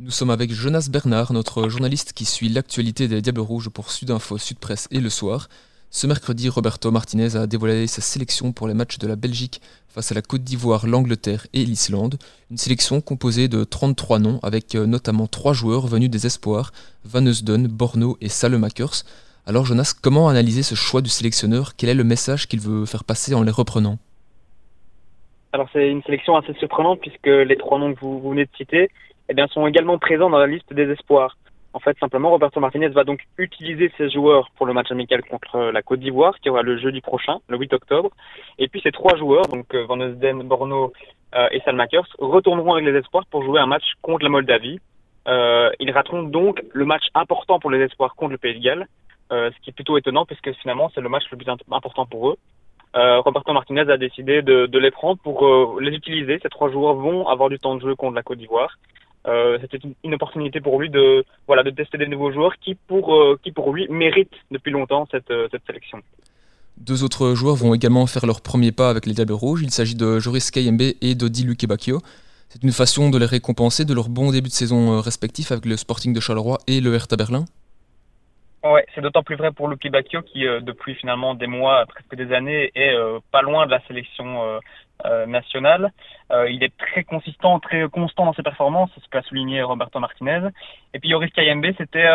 Nous sommes avec Jonas Bernard, notre journaliste qui suit l'actualité des Diables Rouges pour Sudinfo, Sud Presse et Le Soir. Ce mercredi, Roberto Martinez a dévoilé sa sélection pour les matchs de la Belgique face à la Côte d'Ivoire, l'Angleterre et l'Islande. Une sélection composée de 33 noms avec euh, notamment trois joueurs venus des espoirs, Van Eusden, Borno et Salemakers. Alors Jonas, comment analyser ce choix du sélectionneur? Quel est le message qu'il veut faire passer en les reprenant? Alors c'est une sélection assez surprenante puisque les trois noms que vous, venez de citer eh sont également présents dans la liste des espoirs. En fait, simplement, Roberto Martinez va donc utiliser ses joueurs pour le match amical contre la Côte d'Ivoire, qui aura le jeudi prochain, le 8 octobre. Et puis ces trois joueurs, donc euh, Van Eusden, Borno euh, et Salmakers, retourneront avec les espoirs pour jouer un match contre la Moldavie. Euh, ils rateront donc le match important pour les espoirs contre le Pays de Galles, ce qui est plutôt étonnant puisque finalement c'est le match le plus important pour eux. Euh, Roberto Martinez a décidé de, de les prendre pour euh, les utiliser. Ces trois joueurs vont avoir du temps de jeu contre la Côte d'Ivoire. Euh, c'était une, opportunité pour lui de voilà de tester des nouveaux joueurs qui pour qui pour lui méritent depuis longtemps cette, cette sélection. Deux autres joueurs vont également faire leur premier pas avec les Diables Rouges. Il s'agit de Joris Kayembe et d'Odi Lukebakio. C'est une façon de les récompenser de leur bon début de saison respectif avec le Sporting de Charleroi et le Hertha Berlin. Ouais, c'est d'autant plus vrai pour Luki Bacchio qui, euh, depuis finalement des mois, presque des années, est euh, pas loin de la sélection euh, nationale. il est très consistant, très constant dans ses performances, c'est ce qu'a souligné Roberto Martinez. Et puis Yoris Kayembe, c'était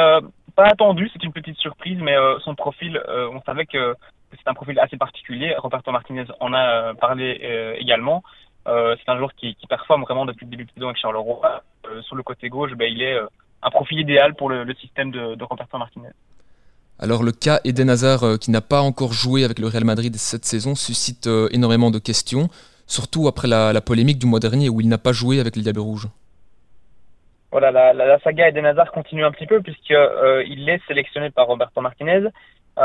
pas attendu, c'est une petite surprise, mais son profil, on savait que c'est un profil assez particulier. Roberto Martinez en a parlé également. c'est un joueur qui, qui, performe vraiment depuis le début de saison avec Charleroi. sur le côté gauche, ben, il est un profil idéal pour le, le système de, de Roberto Martinez. Alors le cas Eden Hazard euh, qui n'a pas encore joué avec le Real Madrid cette saison suscite euh, énormément de questions, surtout après la, polémique du mois dernier où il n'a pas joué avec les Diables Rouges. Voilà, la, saga Eden Hazard continue un petit peu puisqu'il euh, est sélectionné par Roberto Martinez,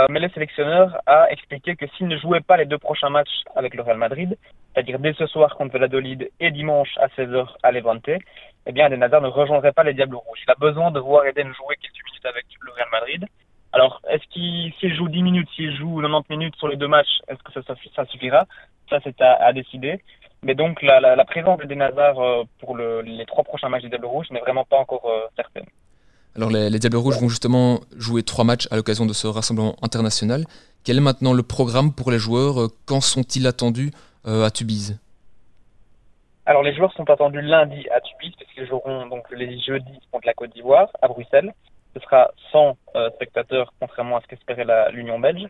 mais le sélectionneur a expliqué que s'il ne jouait pas les deux prochains matchs avec le Real Madrid, c'est-à-dire dès ce soir contre Valladolid et dimanche à 16h à Levante, eh bien Eden Hazard ne rejoindrait pas les Diables Rouges. Il a besoin de voir Eden jouer quelques minutes avec le Real Madrid. Alors, est-ce qu'il s'il joue 10 minutes, s'il joue 90 minutes sur les deux matchs, est-ce que ça, ça, suffira? Ça, c'est à, décider. Mais donc, la, la, la présence de Denazar euh, pour le, les trois prochains matchs des Diables Rouges n'est vraiment pas encore euh, certaine. Alors, les, les, Diables Rouges vont justement jouer trois matchs à l'occasion de ce rassemblement international. Quel est maintenant le programme pour les joueurs? Euh, Quand sont-ils attendus à Tubize? Alors les joueurs sont attendus lundi à Tubize parce qu'ils joueront donc les jeudis contre la Côte d'Ivoire à Bruxelles ce sera sans euh, spectateurs, contrairement à ce qu'espérait l'Union belge.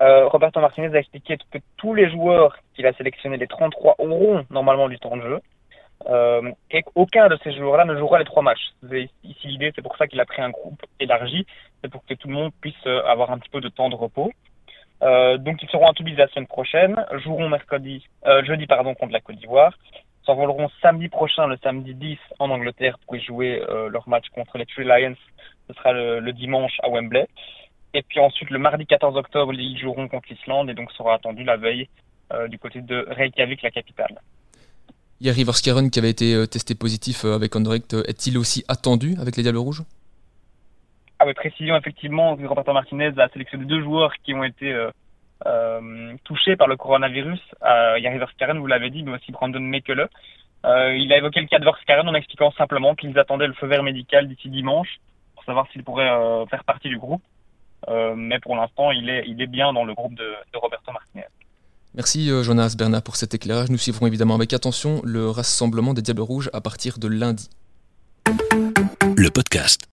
Euh, Roberto Martinez a expliqué que tous les joueurs qu'il a sélectionnés, les 33, auront normalement du temps de jeu. Euh, et aucun de ces joueurs-là ne jouera les trois matchs. Ici, l'idée, c'est pour ça qu'il a pris un groupe élargi, c'est pour que tout le monde puisse euh, avoir un petit peu de temps de repos. Euh, donc, ils seront à Tubize la semaine prochaine, joueront mercredi, euh, jeudi pardon, contre la Côte d'Ivoire, s'envoleront samedi prochain, le samedi 10, en Angleterre pour y jouer leur match contre les Three Lions ce sera le, dimanche à Wembley. Et puis ensuite, le mardi 14 octobre, ils joueront contre l'Islande et donc sera attendu la veille euh, du côté de Reykjavik, la capitale. Yari Vorskaren, qui avait été euh, testé positif euh, avec Anderlecht, est-il aussi attendu avec les Diables Rouges? Ah oui, précision, effectivement, Roberto Martinez a sélectionné deux joueurs qui ont été touchés par le coronavirus. Yari Vorskaren, vous l'avez dit, mais aussi Brandon Mekele. il a évoqué le cas de Vorskaren en expliquant simplement qu'ils attendaient le feu vert médical d'ici dimanche savoir s'il pourrait euh, faire partie du groupe. Euh, mais pour l'instant, il est, il est bien dans le groupe de, de Roberto Martinez. Merci euh, Jonas Bernard pour cet éclairage. Nous suivrons évidemment avec attention le rassemblement des Diables Rouges à partir de lundi. Le podcast.